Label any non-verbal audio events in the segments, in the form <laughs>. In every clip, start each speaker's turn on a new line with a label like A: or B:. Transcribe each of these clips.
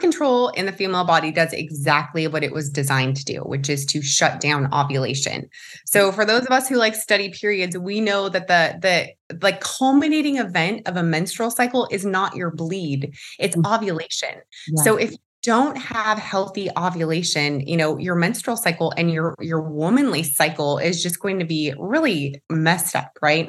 A: birth control in the female body does exactly what it was designed to do, which is to shut down ovulation. So for those of us who like study periods, we know that the the like culminating event of a menstrual cycle is not your bleed, it's mm. ovulation. Yeah. So if you don't have healthy ovulation, you know, your menstrual cycle and your your womanly cycle is just going to be really messed up, right?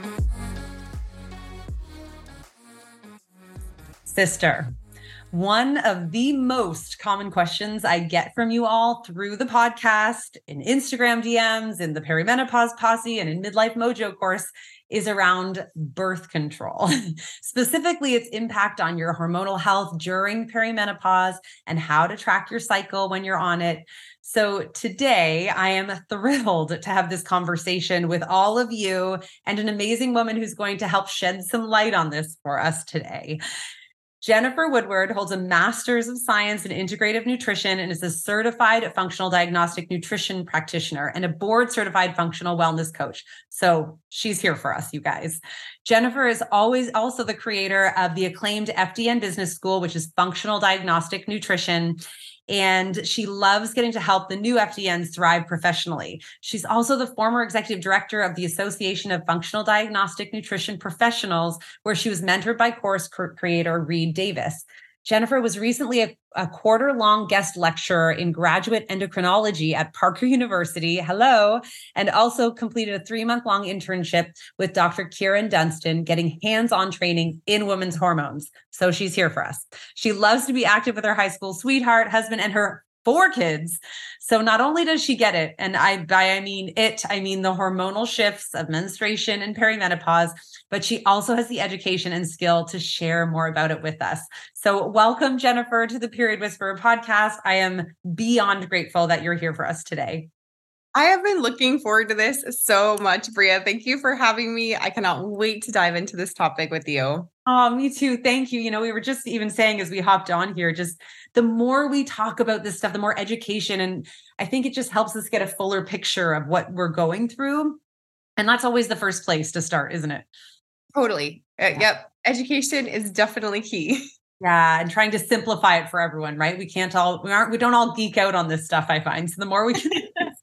B: Sister. One of the most common questions I get from you all through the podcast, in Instagram DMs, in the perimenopause posse, and in midlife mojo course is around birth control, <laughs> specifically its impact on your hormonal health during perimenopause and how to track your cycle when you're on it. So today I am thrilled to have this conversation with all of you and an amazing woman who's going to help shed some light on this for us today. Jennifer Woodward holds a master's of science in integrative nutrition and is a certified functional diagnostic nutrition practitioner and a board certified functional wellness coach. So she's here for us, you guys. Jennifer is always also the creator of the acclaimed FDN Business School, which is functional diagnostic nutrition and she loves getting to help the new FDNs thrive professionally. She's also the former executive director of the Association of Functional Diagnostic Nutrition Professionals, where she was mentored by course creator Reed Davis. Jennifer was recently a, a quarter long guest lecturer in graduate endocrinology at Parker University. Hello. And also completed a three month long internship with Dr. Kyrin Dunston, getting hands on training in women's hormones. So she's here for us. She loves to be active with her high school sweetheart, husband, and her four kids. So not only does she get it, and I by I mean it, I mean the hormonal shifts of menstruation and perimenopause, but she also has the education and skill to share more about it with us. So welcome Jennifer to the Period Whisperer podcast. I am beyond grateful that you're here for us today.
A: I have been looking forward to this so much, Bria. Thank you for having me. I cannot wait to dive into this topic with you.
B: Oh, me too. Thank you. You know, we were just even saying as we hopped on here, just the more we talk about this stuff, the more education. And I think it just helps us get a fuller picture of what we're going through. And that's always the first place to start, isn't it?
A: Totally. Uh, yep. Education is definitely key. <laughs>
B: Yeah, and trying to simplify it for everyone, right? We can't all we aren't we don't all geek out on this stuff. I find so the more we can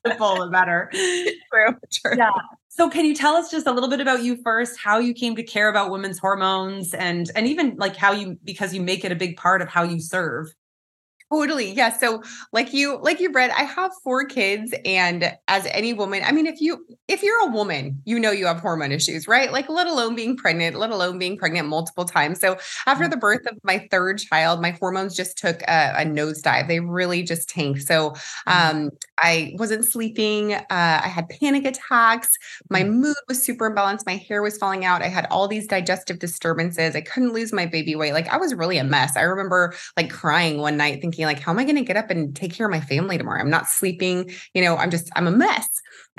B: the better. True, true. Yeah. So, can you tell us just a little bit about you first? How you came to care about women's hormones, and and even like how you because you make it a big part of how you serve.
A: Totally. Yeah. So like you, like you read, I have four kids. And as any woman, I mean, if you, if you're a woman, you know, you have hormone issues, right? Like let alone being pregnant, let alone being pregnant multiple times. So after mm. the birth of my third child, my hormones just took a, a nosedive. They really just tanked. So mm. um, I wasn't sleeping. Uh, I had panic attacks. My mm. mood was super imbalanced. My hair was falling out. I had all these digestive disturbances. I couldn't lose my baby weight. Like I was really a mess. I remember like crying one night thinking, thinking like how am i going to get up and take care of my family tomorrow? I'm not sleeping you know i'm just i'm a mess.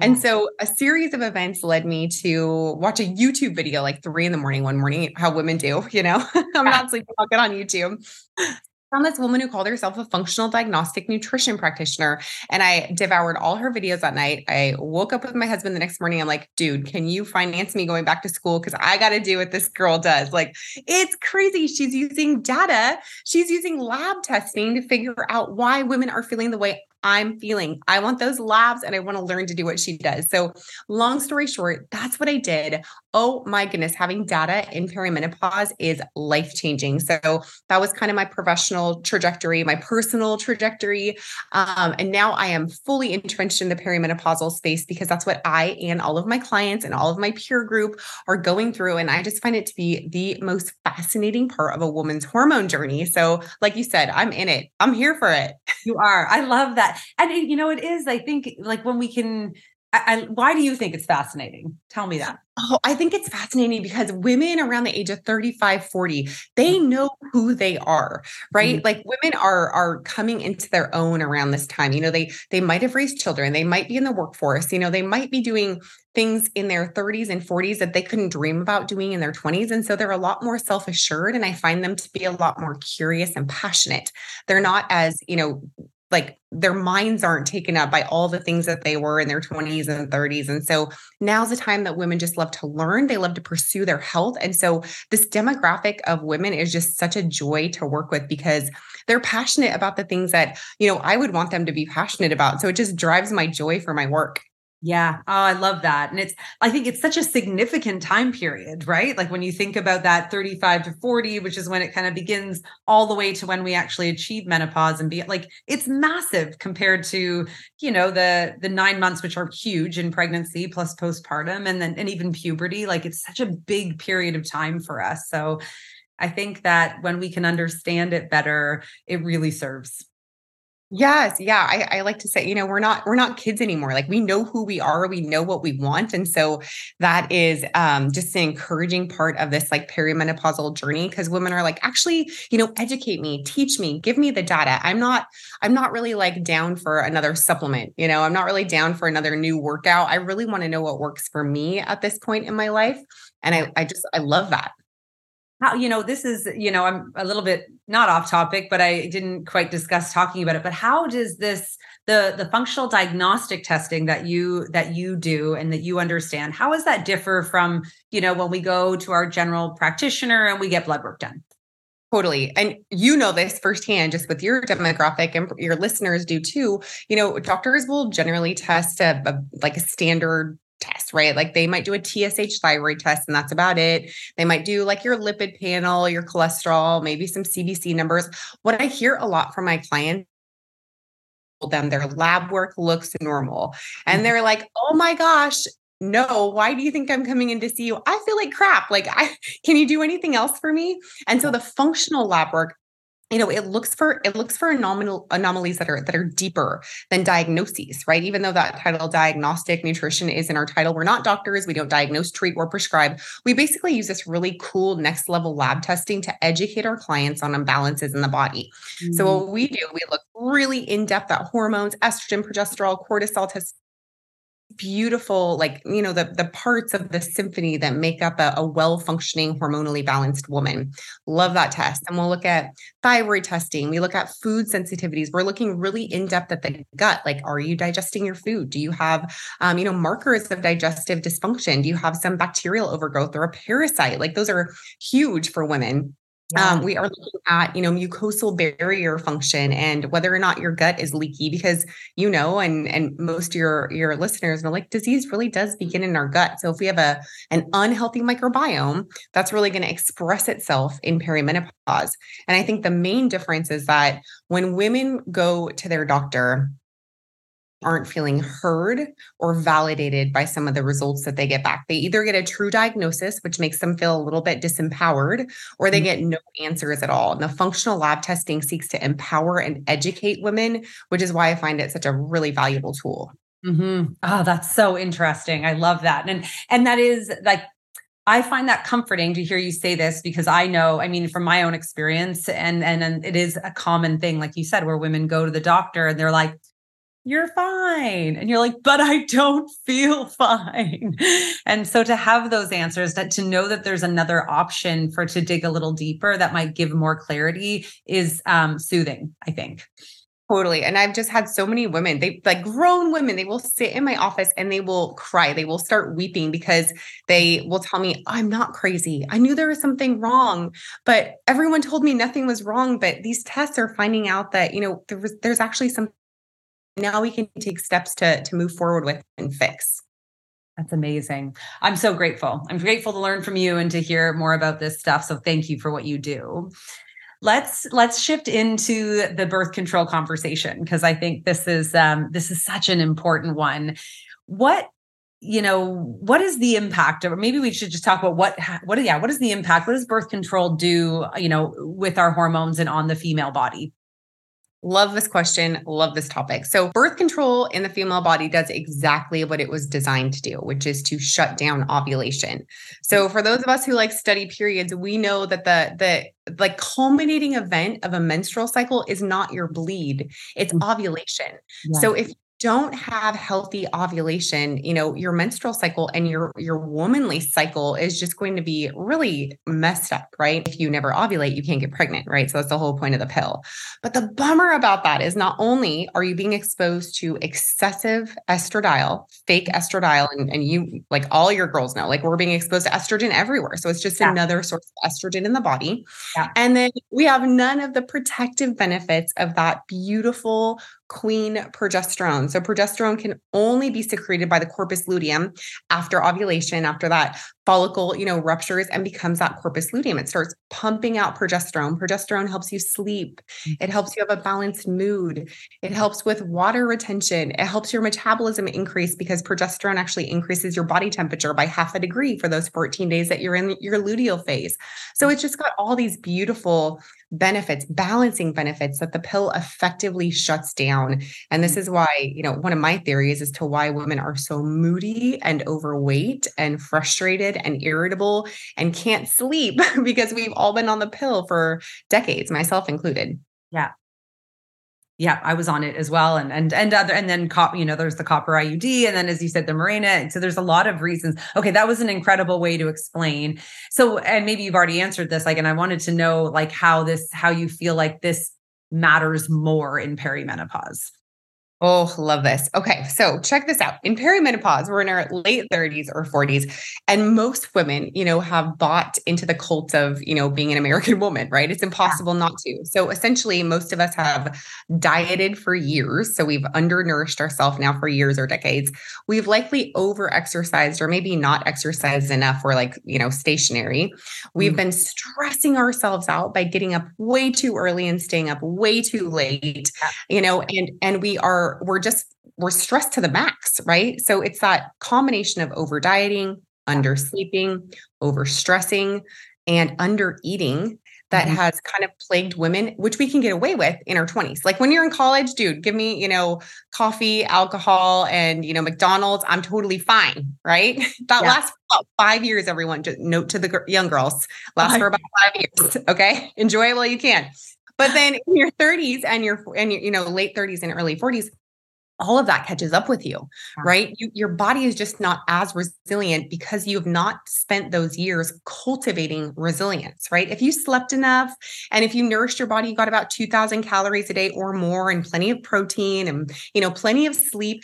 A: And so a series of events led me to watch a youtube video like three in the morning one morning how women do <laughs> you know? I'm ah. not sleeping i'll get on youtube found this woman who called herself a functional diagnostic nutrition practitioner and I devoured all her videos that night. I woke up with my husband the next morning. I'm like, dude, can you finance me going back to school? Because I got to do what this girl does. Like, it's crazy. She's using data, she's using lab testing to figure out why women are feeling the way I'm feeling. I want those labs and I want to learn to do what she does. So, long story short, that's what I did. Oh my goodness, having data in perimenopause is life changing. So that was kind of my professional trajectory, my personal trajectory. Um, and now I am fully entrenched in the perimenopausal space because that's what I and all of my clients and all of my peer group are going through. And I just find it to be the most fascinating part of a woman's hormone journey. So, like you said, I'm in it, I'm here for it.
B: You are. I love that. And, you know, it is, I think, like when we can I, I, why do you think it's fascinating? Tell me that.
A: Oh, I think it's fascinating because women around the age of 35, 40, they mm. know who they are, right? Mm-hmm. Like women are are coming into their own around this time. You know, they they might have raised children, they might be in the workforce, you know, they might be doing things in their 30s and 40s that they couldn't dream about doing in their 20s and so they're a lot more self-assured and I find them to be a lot more curious and passionate. They're not as, you know, like their minds aren't taken up by all the things that they were in their 20s and 30s. And so now's the time that women just love to learn. They love to pursue their health. And so this demographic of women is just such a joy to work with because they're passionate about the things that, you know, I would want them to be passionate about. So it just drives my joy for my work.
B: Yeah. Oh, I love that. And it's, I think it's such a significant time period, right? Like when you think about that 35 to 40, which is when it kind of begins all the way to when we actually achieve menopause and be like, it's massive compared to, you know, the, the nine months, which are huge in pregnancy plus postpartum and then, and even puberty. Like it's such a big period of time for us. So I think that when we can understand it better, it really serves.
A: Yes, yeah. I, I, like to say, you know, we're not we're not kids anymore. Like we know who we are, we know what we want, and so that is um, just an encouraging part of this like perimenopausal journey. Because women are like, actually, you know, educate me, teach me, give me the data. I'm not I'm not really like down for another supplement. You know, I'm not really down for another new workout. I really want to know what works for me at this point in my life, and I I just I love that
B: how you know this is you know i'm a little bit not off topic but i didn't quite discuss talking about it but how does this the the functional diagnostic testing that you that you do and that you understand how does that differ from you know when we go to our general practitioner and we get blood work done
A: Totally. And you know this firsthand just with your demographic and your listeners do too. You know, doctors will generally test a, a like a standard test, right? Like they might do a TSH thyroid test and that's about it. They might do like your lipid panel, your cholesterol, maybe some CBC numbers. What I hear a lot from my clients them their lab work looks normal and mm-hmm. they're like oh my gosh no why do you think i'm coming in to see you i feel like crap like i can you do anything else for me and so the functional lab work you know it looks for it looks for anomal- anomalies that are that are deeper than diagnoses right? Even though that title diagnostic nutrition is in our title we're not doctors we don't diagnose treat or prescribe. We basically use this really cool next level lab testing to educate our clients on imbalances in the body. Mm-hmm. so what we do we look really in depth at hormones estrogen progesterone cortisol testosterone beautiful like you know the the parts of the symphony that make up a, a well functioning hormonally balanced woman. Love that test. And we'll look at thyroid testing. We look at food sensitivities. We're looking really in depth at the gut. Like are you digesting your food? Do you have um, you know markers of digestive dysfunction? Do you have some bacterial overgrowth or a parasite? Like those are huge for women yeah. Um, we are looking at, you know, mucosal barrier function and whether or not your gut is leaky, because you know, and and most of your your listeners know, like disease really does begin in our gut. So if we have a an unhealthy microbiome, that's really going to express itself in perimenopause. And I think the main difference is that when women go to their doctor, aren't feeling heard or validated by some of the results that they get back. They either get a true diagnosis, which makes them feel a little bit disempowered, or they mm-hmm. get no answers at all. And the functional lab testing seeks to empower and educate women, which is why I find it such a really valuable tool.
B: Mm-hmm. Oh, that's so interesting. I love that. And and that is like I find that comforting to hear you say this because I know, I mean, from my own experience, and, and and it is a common thing, like you said, where women go to the doctor and they're like, you're fine. And you're like, but I don't feel <laughs> fine. And so to have those answers, that to know that there's another option for to dig a little deeper that might give more clarity is um, soothing, I think.
A: Totally. And I've just had so many women, they like grown women, they will sit in my office and they will cry. They will start weeping because they will tell me, I'm not crazy. I knew there was something wrong, but everyone told me nothing was wrong. But these tests are finding out that, you know, there was, there's actually some now we can take steps to to move forward with and fix
B: That's amazing. I'm so grateful. I'm grateful to learn from you and to hear more about this stuff. So thank you for what you do. Let's let's shift into the birth control conversation because I think this is um, this is such an important one. What you know what is the impact or maybe we should just talk about what what yeah what is the impact what does birth control do you know with our hormones and on the female body
A: Love this question. Love this topic. So, birth control in the female body does exactly what it was designed to do, which is to shut down ovulation. So, for those of us who like study periods, we know that the the like culminating event of a menstrual cycle is not your bleed, it's mm. ovulation. Yeah. So, if don't have healthy ovulation, you know, your menstrual cycle and your your womanly cycle is just going to be really messed up, right? If you never ovulate, you can't get pregnant, right? So that's the whole point of the pill. But the bummer about that is not only are you being exposed to excessive estradiol, fake estradiol, and, and you like all your girls know, like we're being exposed to estrogen everywhere. So it's just yeah. another source of estrogen in the body. Yeah. And then we have none of the protective benefits of that beautiful queen progesterone. So progesterone can only be secreted by the corpus luteum after ovulation, after that follicle, you know, ruptures and becomes that corpus luteum. It starts pumping out progesterone. Progesterone helps you sleep. It helps you have a balanced mood. It helps with water retention. It helps your metabolism increase because progesterone actually increases your body temperature by half a degree for those 14 days that you're in your luteal phase. So it's just got all these beautiful benefits, balancing benefits that the pill effectively shuts down. And this mm. is why, you know, one of my theories as to why women are so moody and overweight and frustrated and irritable and can't sleep <laughs> because we've all been on the pill for decades, myself included.
B: Yeah. Yeah, I was on it as well, and and and other, and then cop, you know, there's the copper IUD, and then as you said, the Mirena. So there's a lot of reasons. Okay, that was an incredible way to explain. So, and maybe you've already answered this, like, and I wanted to know, like, how this, how you feel like this matters more in perimenopause.
A: Oh, love this. Okay, so check this out. In perimenopause, we're in our late 30s or 40s, and most women, you know, have bought into the cult of, you know, being an American <laughs> woman, right? It's impossible not to. So essentially, most of us have dieted for years. So we've undernourished ourselves now for years or decades. We've likely over exercised or maybe not exercised enough. We're like, you know, stationary. We've mm. been stressing ourselves out by getting up way too early and staying up way too late, you know, and and we are we're just we're stressed to the max, right? So it's that combination of over dieting, under sleeping, over stressing, and under eating that mm-hmm. has kind of plagued women, which we can get away with in our 20s. Like when you're in college, dude, give me, you know, coffee, alcohol, and, you know, McDonald's. I'm totally fine. Right. <laughs> That yeah. lasts about five years, everyone. Just note to the young girls, lasts for about five years. <laughs> Okay. Enjoy it while you can. But then in your 30s and your, and your, you know, late 30s and early 40s, all of that catches up with you, right? You, your body is just not as resilient because you have not spent those years cultivating resilience, right? If you slept enough and if you nourished your body, you got about 2000 calories a day or more and plenty of protein and, you know, plenty of sleep,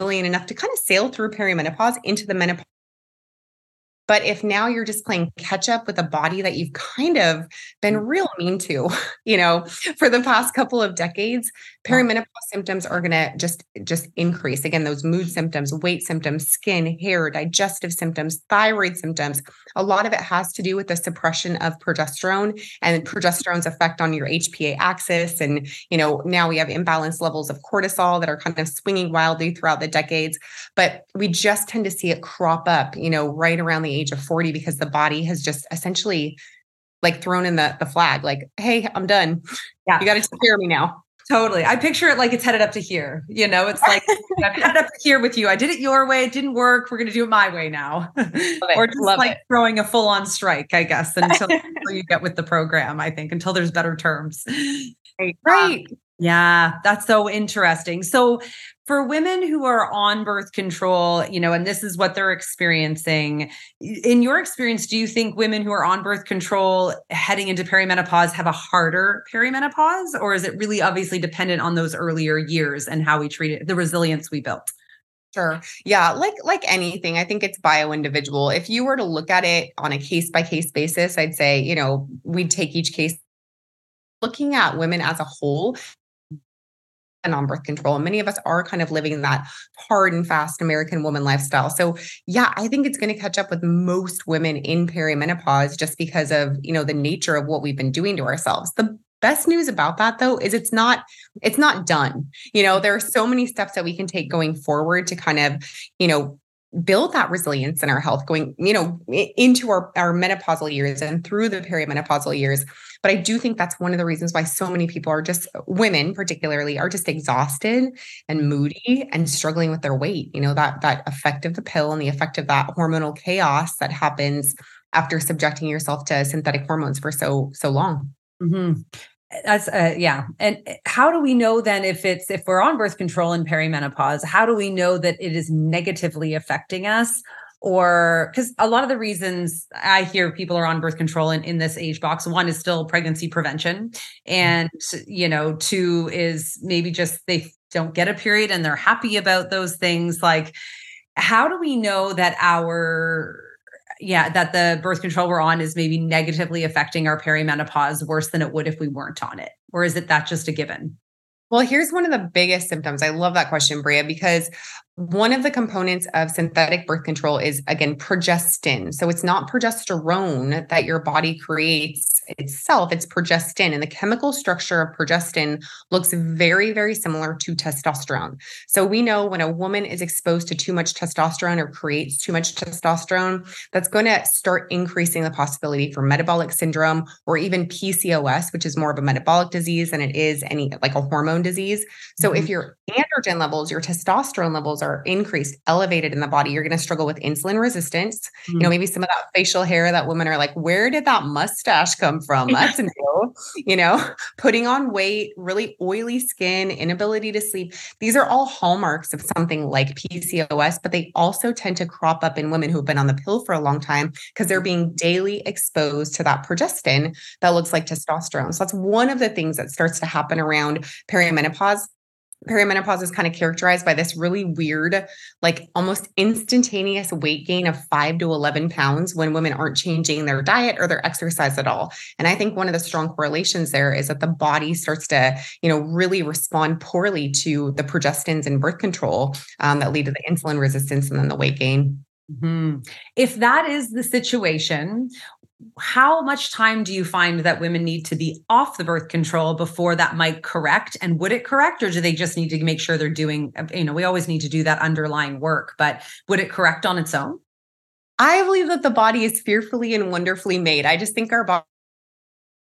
A: resilient enough to kind of sail through perimenopause into the menopause but if now you're just playing catch up with a body that you've kind of been mm. real mean to, <laughs> you know, for the past couple of decades, perimenopause symptoms are going to just just increase. Again, those mood symptoms, weight symptoms, skin, hair, digestive symptoms, thyroid symptoms. A lot of it has to do with the suppression of progesterone and progesterone's effect on your HPA axis and, you know, now we have imbalanced levels of cortisol that are kind of swinging wildly throughout the decades, but we just tend to see it crop up, you know, right around the age of 40 because the body has just essentially like thrown in the the flag like hey i'm done. Yeah. You got to take care of me now.
B: Totally. I picture it like it's headed up to here you know? It's like <laughs> i'm headed up to here with you. I did it your way. It didn't work. We're going to do it my way now. Or just Love like it. throwing a full-on strike i guess until, until <laughs> you get with the program i think until there's better terms.
A: Right, right. Um,
B: yeah, that's so interesting. So, for women who are on birth control, you know, and this is what they're experiencing, in your experience, do you think women who are on birth control heading into perimenopause have a harder perimenopause, or is it really obviously dependent on those earlier years and how we treat it, the resilience we built?
A: Sure. Yeah, like like anything, I think it's bio individual. If you were to look at it on a case by case basis, I'd say, you know, we'd take each case looking at women as a whole on birth control. And many of us are kind of living that hard and fast American woman lifestyle. So yeah, I think it's going to catch up with most women in perimenopause just because of, you know, the nature of what we've been doing to ourselves. The best news about that though is it's not it's not done. You know, there are so many steps that we can take going forward to kind of, you know, build that resilience in our health going you know into our, our menopausal years and through the perimenopausal years but i do think that's one of the reasons why so many people are just women particularly are just exhausted and moody and struggling with their weight you know that that effect of the pill and the effect of that hormonal chaos that happens after subjecting yourself to synthetic hormones for so so long
B: mm-hmm. That's uh, yeah. And eh, how do we know then if it's if we're on birth control in perimenopause, how do we know that it is negatively affecting us? Or because a lot of the reasons I hear people are on birth control in, in this age box, one is still pregnancy prevention. And, you know, two is maybe just they don't get a period and they're happy about those things. Like, how do we know that our yeah, that the birth control we're on is maybe negatively affecting our perimenopause worse than it would if we weren't on it? Or is it that just a given?
A: Well, here's one of the biggest symptoms. I love that question, Bria, because one of the components of synthetic birth control is again progestin. So it's not progesterone that your body creates itself, it's progestin. And the chemical structure of progestin looks very, very similar to testosterone. So we know when a woman is exposed to too much testosterone or creates too much testosterone, that's going to start increasing the possibility for metabolic syndrome or even PCOS, which is more of a metabolic disease than it is any like a hormone disease. So mm-hmm. if your androgen levels, your testosterone levels are are increased, elevated in the body, you're going to struggle with insulin resistance. Mm-hmm. You know, mm. maybe some of that facial hair that women are like, where did that mustache come from? That's new. You know, putting on weight, really oily skin, inability to sleep. These are all hallmarks of something like PCOS, but they also tend to crop up in women who've been on the pill for a long time because they're being daily exposed to that progestin that looks like testosterone. So that's one of the things that starts to happen around perimenopause perimenopause is kind of characterized by this really weird, like almost instantaneous weight gain of five to 11 pounds when women aren't changing their diet or their exercise at all. And I think one of the strong correlations there is that the body starts to, you know, really respond poorly to the progestins and birth control um, that lead to the insulin resistance and then the weight gain.
B: Mm-hmm. If that is the situation, how much time do you find that women need to be off the birth control before that might correct? And would it correct or do they just need to make sure they're doing you know we always need to do that underlying work but would it correct on its own?
A: I believe that the body is fearfully and wonderfully made. I just think our body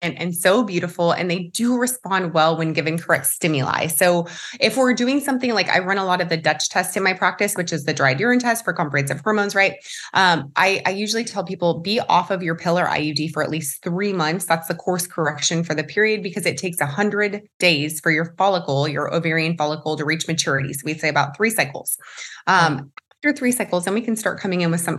A: and, and so beautiful and they do respond well when given correct stimuli. So if we're doing something like i run a lot of the dutch test in my practice which is the dried urine test for comprehensive hormones right? Um, I, I usually tell people be off of your pill or iud for at least three months. That's the course correction for the period because it takes 100 days for your follicle your ovarian follicle to reach maturity. So we'd say about three cycles. Um, after three cycles, then we can start coming in with some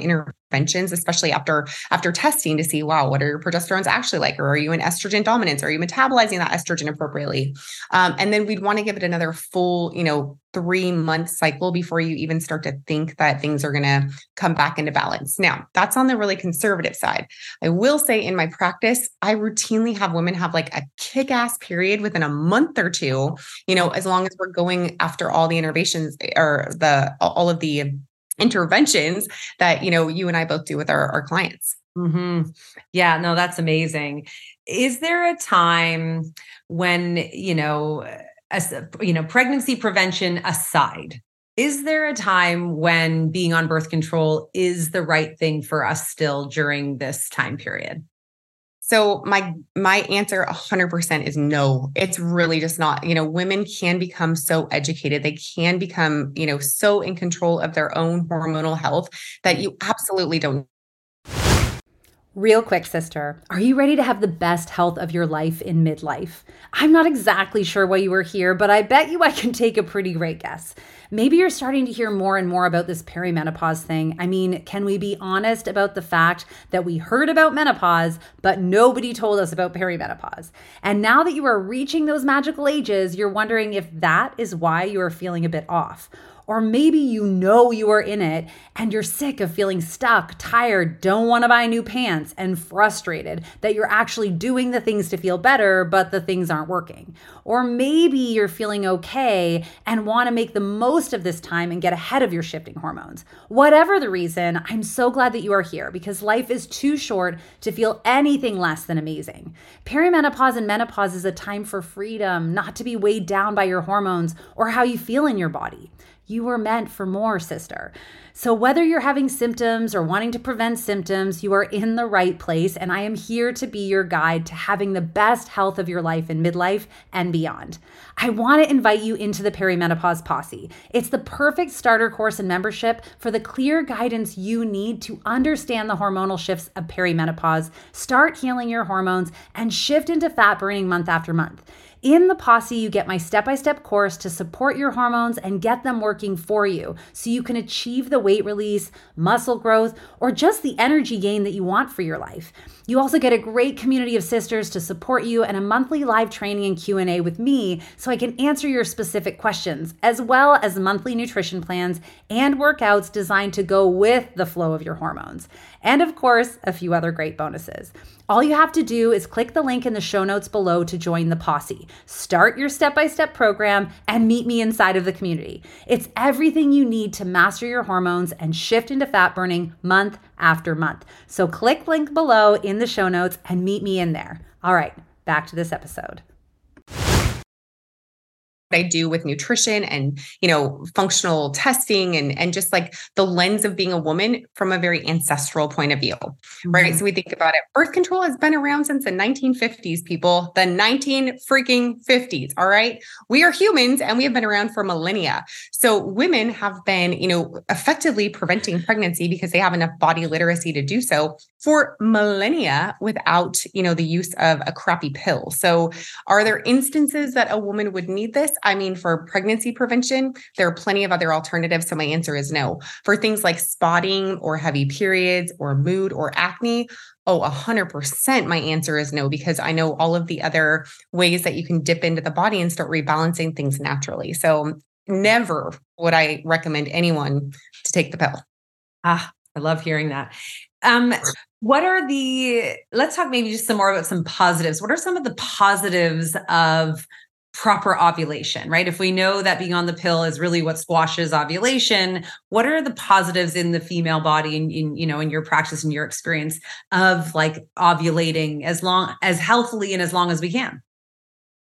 A: interventions, especially after after testing to see, wow, what are your progesterones actually like? Or are you in estrogen dominance? Are you metabolizing that estrogen appropriately? Um, and then we'd want to give it another full, you know, three month cycle before you even start to think that things are going to come back into balance. Now, that's on the really conservative side. I will say in my practice, I routinely have women have like a kick ass period within a month or two, you know, as long as we're going after all the innovations or the all of the interventions that you know you and I both do with our, our clients.
B: Mm-hmm. Yeah, no, that's amazing. Is there a time when you know, as you know, pregnancy prevention aside, is there a time when being on birth control is the right thing for us still during this time period?
A: So my my answer 100% is no. It's really just not. You know, women can become so educated. They can become, you know, so in control of their own hormonal health that you absolutely don't
C: Real quick, sister, are you ready to have the best health of your life in midlife? I'm not exactly sure why you are here, but I bet you I can take a pretty great guess. Maybe you're starting to hear more and more about this perimenopause thing. I mean, can we be honest about the fact that we heard about menopause, but nobody told us about perimenopause? And now that you are reaching those magical ages, you're wondering if that is why you are feeling a bit off Or maybe you know you are in it and you're sick of feeling stuck, tired, don't want to buy new pants, and frustrated that you're actually doing the things to feel better, but the things aren't working. Or maybe you're feeling okay and want to make the most of this time and get ahead of your shifting hormones. Whatever the reason, I'm so glad that you are here because life is too short to feel anything less than amazing. Perimenopause and menopause is a time for freedom, not to be weighed down by your hormones or how you feel in your body. You were meant for more, sister. So, whether you're having symptoms or wanting to prevent symptoms, you are in the right place. And I am here to be your guide to having the best health of your life in midlife and beyond. I want to invite you into the Perimenopause Posse. It's the perfect starter course and membership for the clear guidance you need to understand the hormonal shifts of perimenopause, start healing your hormones, and shift into fat burning month after month. In the Posse, you get my step by step course to support your hormones and get them working for you so you can achieve the weight release, muscle growth, or just the energy gain that you want for your life. You also get a great community of sisters to support you and a monthly live training and Q&A with me so I can answer your specific questions, as well as monthly nutrition plans and workouts designed to go with the flow of your hormones. And of course, a few other great bonuses. All you have to do is click the link in the show notes below to join the posse. Start your step by step program and meet me inside of the community. It's everything you need to master your hormones and shift into fat burning month after month. So click link below in the show notes and meet me in there. All right, back to this episode.
A: I do with nutrition and you know functional testing and and just like the lens of being a woman from a very ancestral point of view mm-hmm. right so we think about it. Birth control has been around since the 1950s people. The 19 freaking 50s all right? We are humans and we have been around for millennia. So women have been you know effectively preventing pregnancy because they have enough body literacy to do so for millennia without you know the use of a crappy pill. So are there instances that a woman would need this I mean, for pregnancy prevention, there are plenty of other alternatives. So my answer is no. For things like spotting or heavy periods or mood or acne, oh, 100% my answer is no, because I know all of the other ways that you can dip into the body and start rebalancing things naturally. So never would I recommend anyone to take the pill.
B: Ah, I love hearing that. Um, what are the let's talk maybe just some more about some positives. What are some of the positives of proper ovulation, right? If we know that being on the pill is really what squashes ovulation, what are the positives in the female body in, in you know in your practice and your experience of like ovulating as long as healthily and as long as we can?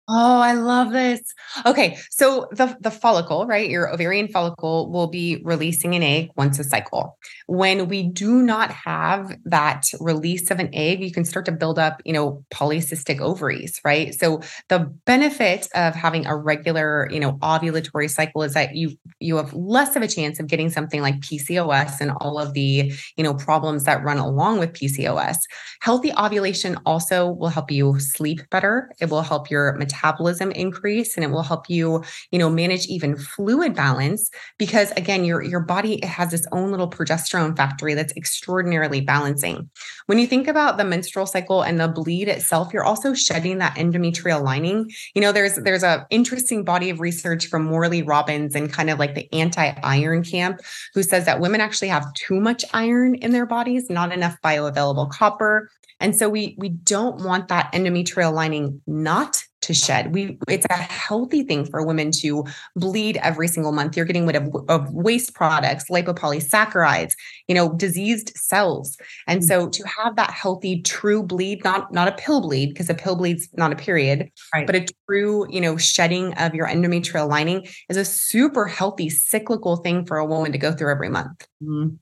A: Oh, I love this. Okay, so the the follicle, right? Your ovarian follicle will be releasing an egg once a cycle. When we do not have that release of an egg, you can start to build up, you know, polycystic ovaries, right? So the benefit of having a regular, you know, ovulatory cycle is that you you have less of a chance of getting something like PCOS and all of the, you know, problems that run along with PCOS. Healthy ovulation also will help you sleep better. It will help your metabolism metabolism increase and it will help you, you know, manage even fluid balance because again, your your body has its own little progesterone factory that's extraordinarily balancing. When you think about the menstrual cycle and the bleed itself, you're also shedding that endometrial lining. You know, there's there's a interesting body of research from Morley Robbins and kind of like the anti-iron camp who says that women actually have too much iron in their bodies, not enough bioavailable copper. And so we we don't want that endometrial lining not to shed. We it's a healthy thing for women to bleed every single month. You're getting rid of, of waste products, lipopolysaccharides, you know, diseased cells. And so to have that healthy true bleed, not not a pill bleed because a pill bleed's not a period, right. but a true, you know, shedding of your endometrial lining is a super healthy cyclical thing for a woman to go through every month.
B: Mm.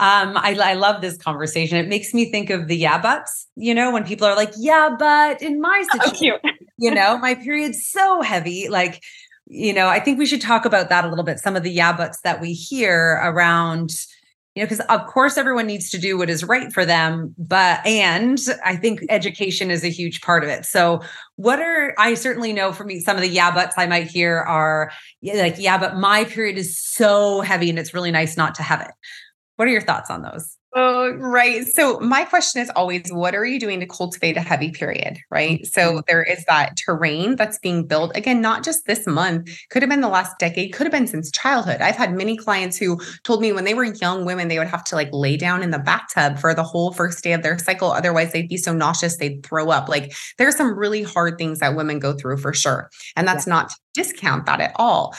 B: Um, I, I love this conversation. It makes me think of the yeah buts, you know, when people are like, yeah, but in my <laughs> situation, oh, <laughs> you know, my period's so heavy. Like, you know, I think we should talk about that a little bit. Some of the yeah buts that we hear around, you know, because of course everyone needs to do what is right for them, but and I think education is a huge part of it. So, what are I certainly know for me, some of the yeah buts I might hear are like, yeah, but my period is so heavy and it's really nice not to have it. What are your thoughts on those?
A: Oh, right. So my question is always, what are you doing to cultivate a heavy period? Right. So
B: Mm-hmm.
A: there is that terrain that's being built again, not just this month, could have been the last decade, could have been since childhood. I've had many clients who told me when they were young women, they would have to like lay down in the bathtub for the whole first day of their cycle. Otherwise, they'd be so nauseous, they'd throw up. Like there are some really hard things that women go through for sure. And that's not to discount that at all.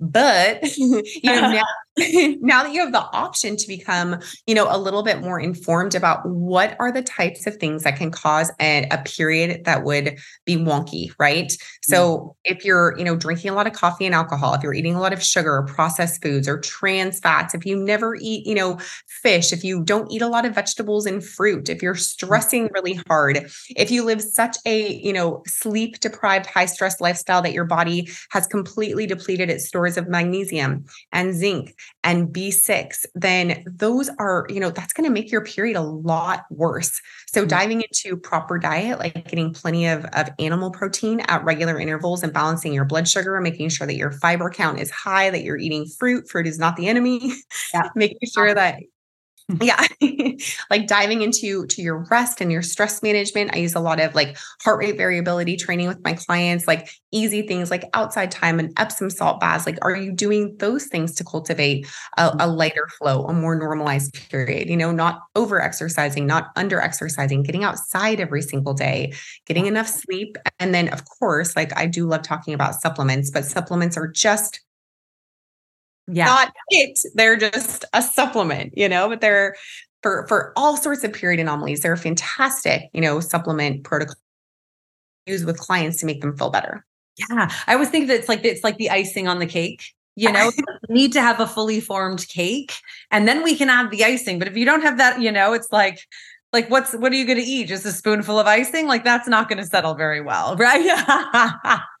A: But <laughs> you know, <laughs> now, <laughs> now that you have the option to become, you know, a little bit more informed about what are the types of things that can cause a, a period that would be wonky, right? So mm. if you're, you know, drinking a lot of coffee and alcohol, if you're eating a lot of sugar or processed foods or trans fats, if you never eat, you know, fish, if you don't eat a lot of vegetables and fruit, if you're mm. stressing really hard, if you live such a, you know, sleep deprived, high stress lifestyle that your body has completely depleted its stores of magnesium and zinc and B6, then those are, you know, that's going to make your period a lot worse. So mm-hmm. diving into proper diet, like getting plenty of, of animal protein at regular intervals and balancing your blood sugar, making sure that your fiber count is high, that you're eating fruit. Fruit is not the enemy.
B: Yeah. <laughs>
A: making sure that yeah. <laughs> Like diving into to your rest and your stress management. I use a lot of like heart rate variability training with my clients like easy things like outside time and epsom salt baths. Like are you doing those things to cultivate a, a mm-hmm. lighter flow a more normalized period? You know not over exercising not under exercising getting outside every single day getting enough sleep. And then of course like i do love talking about supplements but supplements are just
B: Yeah.
A: not it. They're just a supplement, you know, but they're for for all sorts of period anomalies. They're a fantastic, you know, supplement protocol use with clients to make them feel better.
B: Yeah. I always think that it's like it's like the icing on the cake. You know, <laughs> need to have a fully formed cake and then we can add the icing. But if you don't have that, you know, it's like like what's what are you going to eat? Just a spoonful of icing? Like that's not going to settle very well, right? <laughs>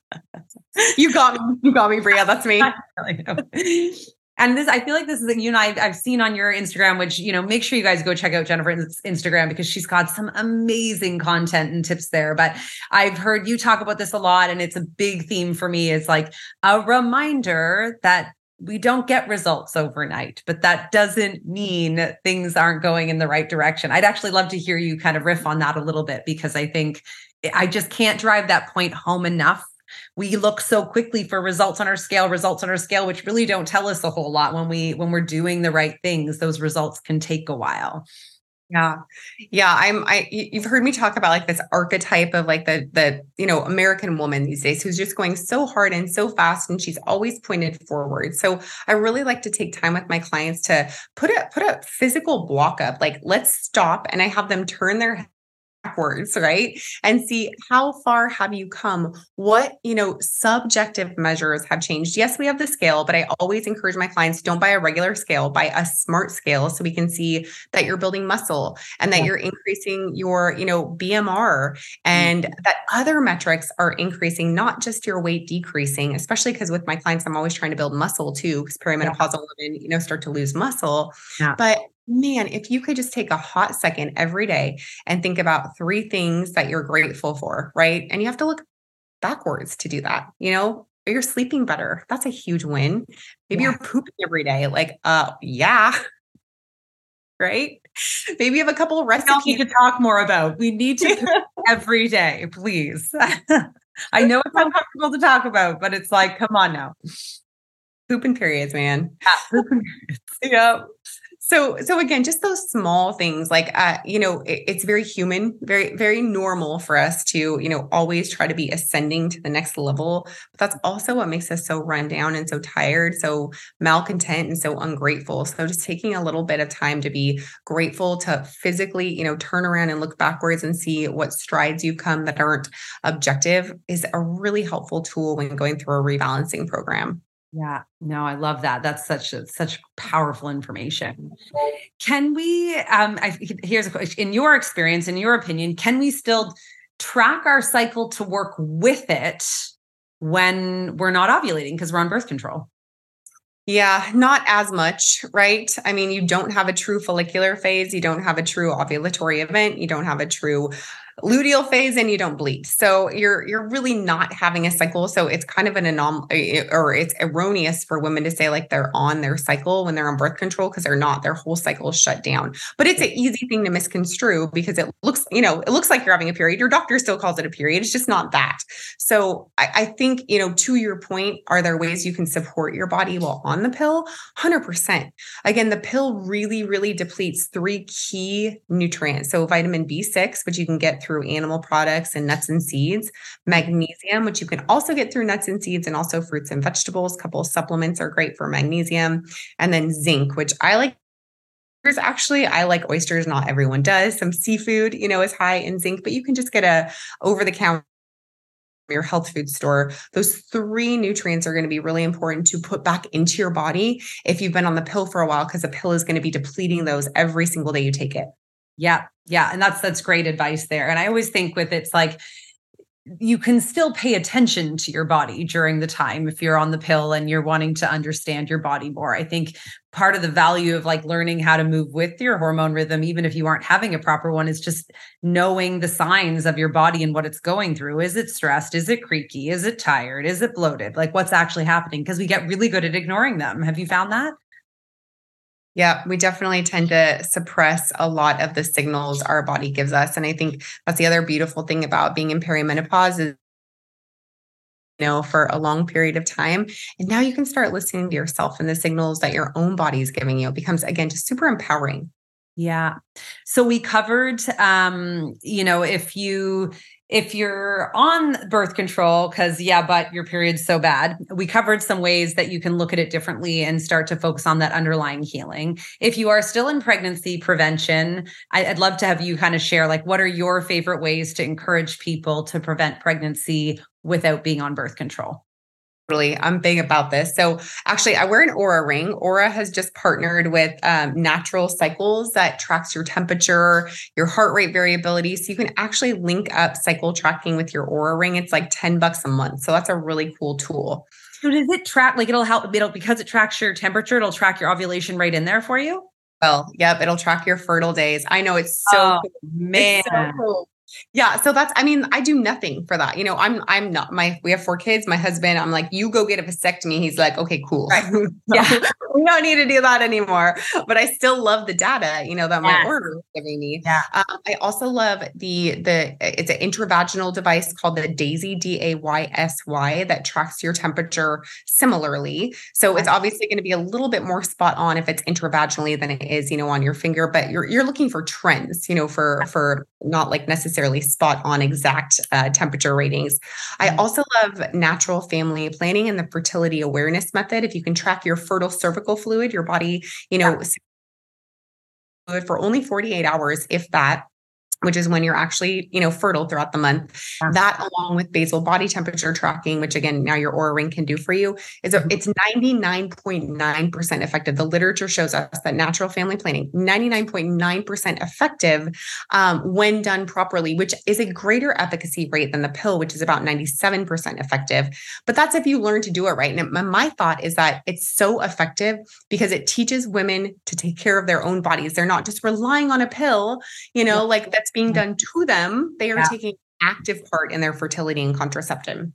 A: You got me. You got me, Bria. That's me. <laughs>
B: And this, I feel like this is you and I, I've seen on your Instagram, which, you know, make sure you guys go check out Jennifer's Instagram because she's got some amazing content and tips there. But I've heard you talk about this a lot, and it's a big theme for me is like a reminder that we don't get results overnight, but that doesn't mean things aren't going in the right direction. I'd actually love to hear you kind of riff on that a little bit because I think I just can't drive that point home enough we look so quickly for results on our scale results on our scale which really don't tell us a whole lot when we when we're doing the right things those results can take a while
A: Yeah. Yeah. I'm I, you've heard me talk about like this archetype of like the the you know American woman these days who's just going so hard and so fast and she's always pointed forward. So I really like to take time with my clients to put a put a physical block up. Like let's stop and I have them turn their backwards right? And see how far have you come? What you know subjective measures have changed? Yes we have the scale but i always encourage my clients don't buy a regular scale buy a smart scale so we can see that you're building muscle and that
B: Yeah.
A: you're increasing your you know bmr mm-hmm. and that other metrics are increasing not just your weight decreasing especially because with my clients i'm always trying to build muscle too because perimenopausal women you know start to lose muscle.
B: Yeah.
A: but man if you could just take a hot second every day and think about three things that you're grateful for, right? And you have to look backwards to do that. You know, you're sleeping better. That's a huge win. Maybe
B: Yeah.
A: you're pooping every day. Like, uh, yeah. Right? Maybe you have a couple of
B: we need
A: recipes.
B: to talk more about we need to <laughs> every day please <laughs> i know it's uncomfortable to talk about but it's like come on now
A: Pooping periods, man.
B: Poop and-
A: yeah <laughs> so so again just those small things like uh you know it, it's very human very very normal for us to you know always try to be ascending to the next level. But that's also what makes us so run down and so tired so malcontent and so ungrateful. So just taking a little bit of time to be grateful to physically you know turn around and look backwards and see what strides you've come that aren't objective is a really helpful tool when going through a rebalancing program
B: Yeah, no, I love that. That's such a, such powerful information. Can we? Um, I, here's a question: In your experience, in your opinion, can we still track our cycle to work with it when we're not ovulating because we're on birth control?
A: Yeah, not as much, right? I mean, you don't have a true follicular phase, you don't have a true ovulatory event, you don't have a true luteal phase and you don't bleed. So you're you're really not having a cycle. So it's kind of an anomaly or it's erroneous for women to say like they're on their cycle when they're on birth control because they're not. Their whole cycle is shut down. But it's an easy thing to misconstrue because it looks, you know, it looks like you're having a period. Your doctor still calls it a period. It's just not that. So I, I think, you know, to your point, are there ways you can support your body while on the pill? 100%. Again, the pill really, really depletes three key nutrients. So vitamin B6, which you can get through animal products and nuts and seeds, magnesium, which you can also get through nuts and seeds and also fruits and vegetables. A couple of supplements are great for magnesium. And then zinc, which I like. Actually i like oysters. Not everyone does. Some seafood you know is high in zinc but you can just get a over the counter your health food store. Those three nutrients are going to be really important to put back into your body if you've been on the pill for a while because the pill is going to be depleting those every single day you take it
B: yeah yeah and that's that's great advice there and i always think with it's like you can still pay attention to your body during the time if you're on the pill and you're wanting to understand your body more. I think part of the value of like learning how to move with your hormone rhythm, even if you aren't having a proper one, is just knowing the signs of your body and what it's going through. Is it stressed? Is it creaky? Is it tired? Is it bloated? Like what's actually happening? Because we get really good at ignoring them. Have you found that?
A: Yeah, we definitely tend to suppress a lot of the signals our body gives us. And I think that's the other beautiful thing about being in perimenopause is you know for a long period of time and now you can start listening to yourself and the signals that your own body is giving you it becomes again just super empowering
B: yeah so we covered um you know if you if you're on birth control, because yeah, but your period's so bad, we covered some ways that you can look at it differently and start to focus on that underlying healing. If you are still in pregnancy prevention, I'd love to have you kind of share like what are your favorite ways to encourage people to prevent pregnancy without being on birth control?
A: Really, I'm big about this. So actually, I wear an Oura ring. Oura has just partnered with um, Natural Cycles that tracks your temperature, your heart rate variability. So you can actually link up cycle tracking with your Oura ring. It's like 10 bucks a month. So that's a really cool tool.
B: So does it track like it'll help it'll because it tracks your temperature, it'll track your ovulation right in there for you?
A: Well, yep, it'll track your fertile days. I know it's so
B: oh, cool. man.
A: It's so cool. Yeah. So that's, I mean, I do nothing for that. You know, I'm, I'm not my, we have four kids. My husband, I'm like, you go get a vasectomy. He's like, okay, cool. Right. <laughs> yeah. we don't need to do that anymore. But I still love the data, you know, that my Oura is giving me.
B: Yeah.
A: Um, I also love the, the, it's an intravaginal device called the Daisy D A Y S Y, that tracks your temperature similarly. So it's obviously going to be a little bit more spot on if it's intravaginally than it is, you know, on your finger, but you're, you're looking for trends, you know, for, for not like necessarily spot on exact uh, temperature ratings. I mm-hmm. also love natural family planning and the fertility awareness method. If you can track your fertile cervical fluid, your body, you know, yeah. for only 48 hours, if that, which is when you're actually, you know, fertile throughout the month. Yeah. That along with basal body temperature tracking, which again, now your Oura ring can do for you, is a, mm-hmm. it's 99.9% effective. The literature shows us that natural family planning, 99.9% effective um, when done properly, which is a greater efficacy rate than the pill, which is about 97% effective. But that's if you learn to do it right. And my thought is that it's so effective because it teaches women to take care of their own bodies. They're not just relying on a pill, you know, yeah. like that's being mm-hmm. done to them, they are yeah. taking active part in their fertility and contraception.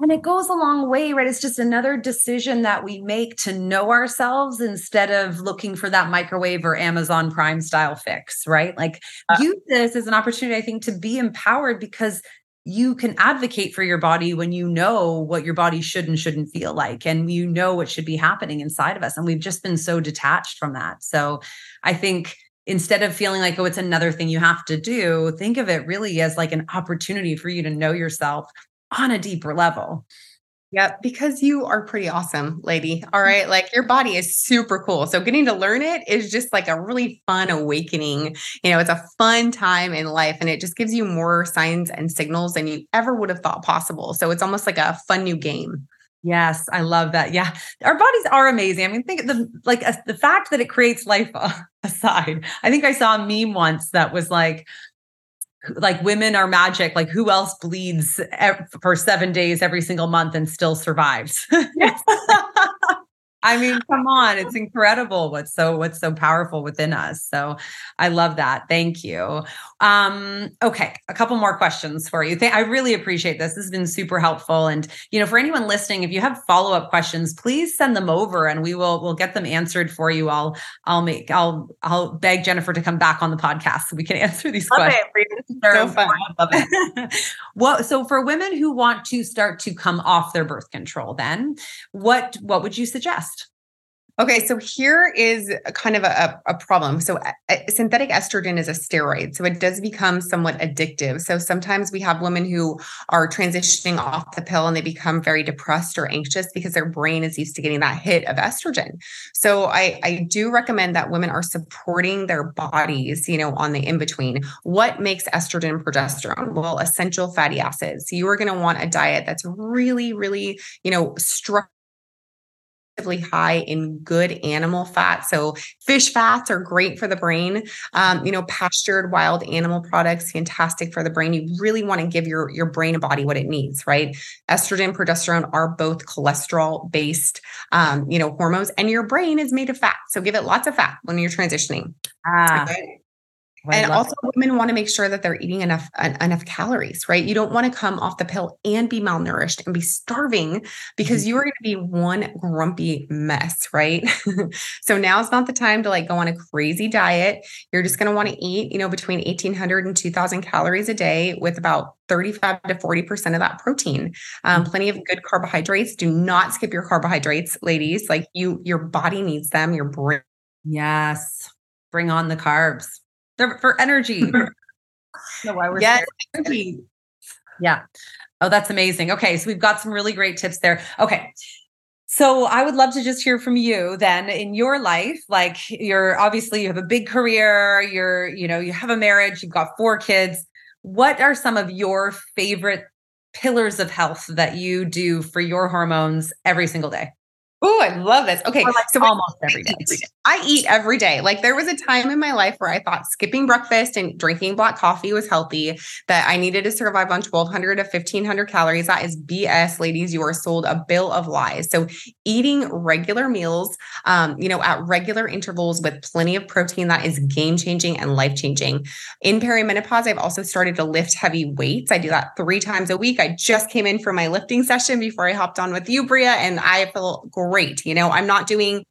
B: And it goes a long way, right? It's just another decision that we make to know ourselves instead of looking for that microwave or Amazon Prime style fix, right? Like uh, use this as an opportunity, I think, to be empowered because you can advocate for your body when you know what your body should and shouldn't feel like and you know what should be happening inside of us and we've just been so detached from that so i think instead of feeling like, oh, it's another thing you have to do, think of it really as like an opportunity for you to know yourself on a deeper level.
A: Yeah, because you are pretty awesome, lady. Mm. All right. Like your body is super cool. So getting to learn it is just like a really fun awakening. You know, it's a fun time in life and it just gives you more signs and signals than you ever would have thought possible. So it's almost like a fun new game.
B: Yes, I love that. Yeah, our bodies are amazing. I mean, think of the like uh, the fact that it creates life <laughs> aside. I think I saw a meme once that was like, like women are magic. Like who else bleeds for seven days every single month and still survives? <laughs> I mean, come on, it's incredible what's so what's so powerful within us. So I love that. Thank you. Um, okay, a couple more questions for you. I really appreciate this. This has been super helpful. And you know, for anyone listening, if you have follow-up questions, please send them over and we will we'll get them answered for you. I'll I'll make I'll I'll beg Jennifer to come back on the podcast so we can <laughs> answer these love questions. It. So fun. love it. <laughs> well, so for women who want to start to come off their birth control, then what what would you suggest?
A: Okay, so here is kind of a, a problem. So, a, synthetic estrogen is a steroid, so it does become somewhat addictive. So, sometimes we have women who are transitioning off the pill and they become very depressed or anxious because their brain is used to getting that hit of estrogen. So, I, I do recommend that women are supporting their bodies, you know, on the in between. What makes estrogen progesterone? Well, essential fatty acids. You are going to want a diet that's really, really, you know, structured high in good animal fat. So fish fats are great for the brain. Um, you know, pastured wild animal products, fantastic for the brain. You really want to give your, your brain and body what it needs, right? Estrogen, progesterone are both cholesterol based, um, you know, hormones and your brain is made of fat. So give it lots of fat when you're transitioning. Ah. Okay and also it. women want to make sure that they're eating enough uh, enough calories right? You don't want to come off the pill and be malnourished and be starving because mm-hmm. you are going to be one grumpy mess right? <laughs> So now is not the time to like go on a crazy diet. You're just going to want to eat you know between 1800 and 2000 calories a day with about 35 to 40% of that protein. Um, mm-hmm. plenty of good carbohydrates. Do not skip your carbohydrates ladies. Like you your body needs them. Your brain
B: yes. Bring on the carbs they're for energy. <laughs>
A: no, why we're yes. energy.
B: Yeah. Oh, that's amazing. Okay. So we've got some really great tips there. Okay. So I would love to just hear from you then in your life. Like you're obviously you have a big career, you're, you know, you have a marriage, you've got four kids. What are some of your favorite pillars of health that you do for your hormones every single day?
A: Oh, I love this. Okay.
B: Like so almost every day.
A: I eat every day. Like there was a time in my life where I thought skipping breakfast and drinking black coffee was healthy, that I needed to survive on 1200 to 1500 calories. That is BS, ladies. You are sold a bill of lies. So eating regular meals, um, you know, at regular intervals with plenty of protein, that is game changing and life changing. In perimenopause, I've also started to lift heavy weights. I do that three times a week. I just came in for my lifting session before I hopped on with you, Bria, and I feel great great. You know, I'm not doing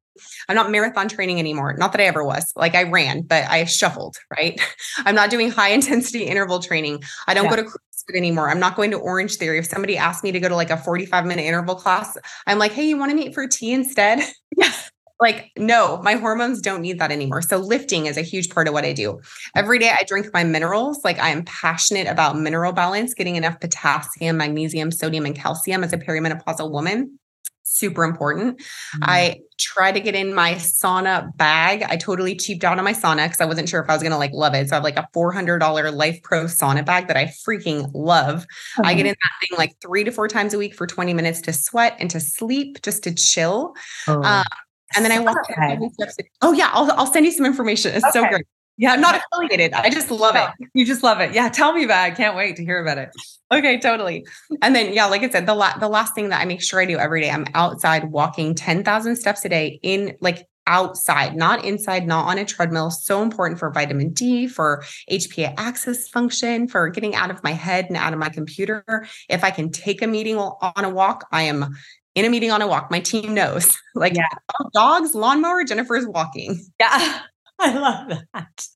A: I'm not marathon training anymore. Not that I ever was. Like I ran, but I shuffled, right? <laughs> I'm not doing high <laughs> intensity interval training. I don't yeah. go to CrossFit anymore. I'm not going to Orange Theory. If somebody asked me to go to like a 45 minute interval class, I'm like, hey, you want to meet for tea instead? <laughs> Yeah. like, no, my hormones don't need that anymore. So lifting is a huge part of what I do. Every day I drink my minerals. Like I am passionate about mineral balance, getting enough potassium, magnesium, sodium, and calcium as a perimenopausal woman super important. Mm-hmm. I try to get in my sauna bag. I totally cheaped out on my sauna because I wasn't sure if I was going to like love it. So I have like a $400 Life Pro sauna bag that I freaking love. Mm-hmm. I get in that thing like three to four times a week for 20 minutes to sweat and to sleep, just to chill. Oh. Um, and then I walk. Oh yeah, I'll I'll send you some information. It's okay. so great. Yeah, I'm not affiliated. I just love it.
B: You just love it. Yeah, tell me about it. I can't wait to hear about it.
A: Okay, totally. And then yeah, like I said, the la- the last thing that I make sure I do every day, I'm outside walking 10,000 steps a day in like outside, not inside, not on a treadmill. So important for vitamin D, for HPA axis function, for getting out of my head and out of my computer. If I can take a meeting on a walk, I am in a meeting on a walk. My team knows. <laughs> Like yeah. dogs, lawnmower, Jennifer's walking.
B: Yeah. <laughs> I love that.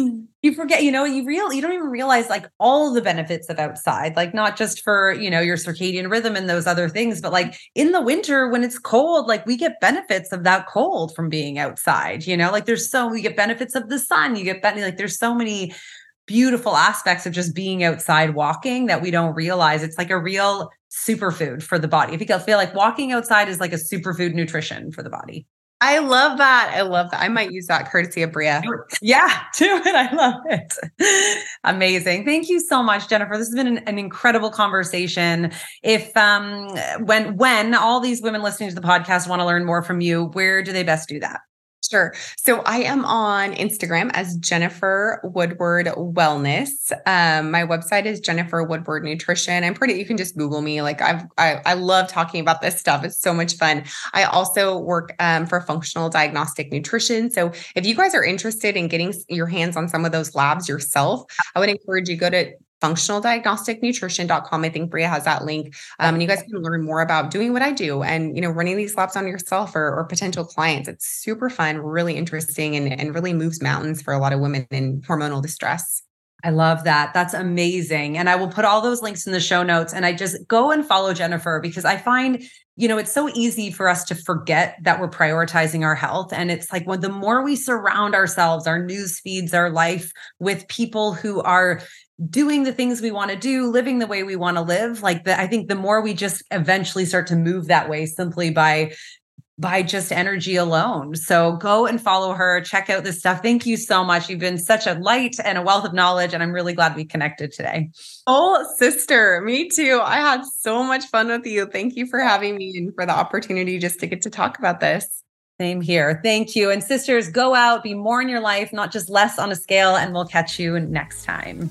B: Mm. you forget, you know, you real you don't even realize like all the benefits of outside, like not just for, you know, your circadian rhythm and those other things, but like in the winter when it's cold, like we get benefits of that cold from being outside, you know, like there's so we get benefits of the sun, you get benefits like there's so many beautiful aspects of just being outside walking that we don't realize it's like a real superfood for the body. If you feel like walking outside is like a superfood nutrition for the body.
A: I love that. I love that. I might use that courtesy of Bria.
B: Yeah, <laughs> do it. I love it. <laughs> Amazing. Thank you so much, Jennifer. This has been an, an, incredible conversation. If um when when all these women listening to the podcast want to learn more from you, where do they best do that?
A: Sure. So I am on Instagram as Jennifer Woodward Wellness. Um, my website is Jennifer Woodward Nutrition. I'm pretty. You can just Google me. Like I've, I, I love talking about this stuff. It's so much fun. I also work um, for Functional Diagnostic Nutrition. So if you guys are interested in getting your hands on some of those labs yourself, I would encourage you go to functionaldiagnosticnutrition.com. I think Bria has that link. Um, and you guys can learn more about doing what I do and, you know, running these labs on yourself or, or potential clients. It's super fun, really interesting, and, and really moves mountains for a lot of women in hormonal distress.
B: I love that. That's amazing. And I will put all those links in the show notes. And I just go and follow Jennifer because I find, you know, it's so easy for us to forget that we're prioritizing our health. And it's like when the more we surround ourselves, our news feeds, our life with people who are doing the things we want to do, living the way we want to live, like the, I think the more we just eventually start to move that way simply by by just energy alone. So go and follow her, check out this stuff. Thank you so much. You've been such a light and a wealth of knowledge and I'm really glad we connected today.
A: Oh, sister, me too. I had so much fun with you. Thank you for having me and for the opportunity just to get to talk about this.
B: Same here. Thank you. And sisters, go out, be more in your life, not just less on a scale, and we'll catch you next time.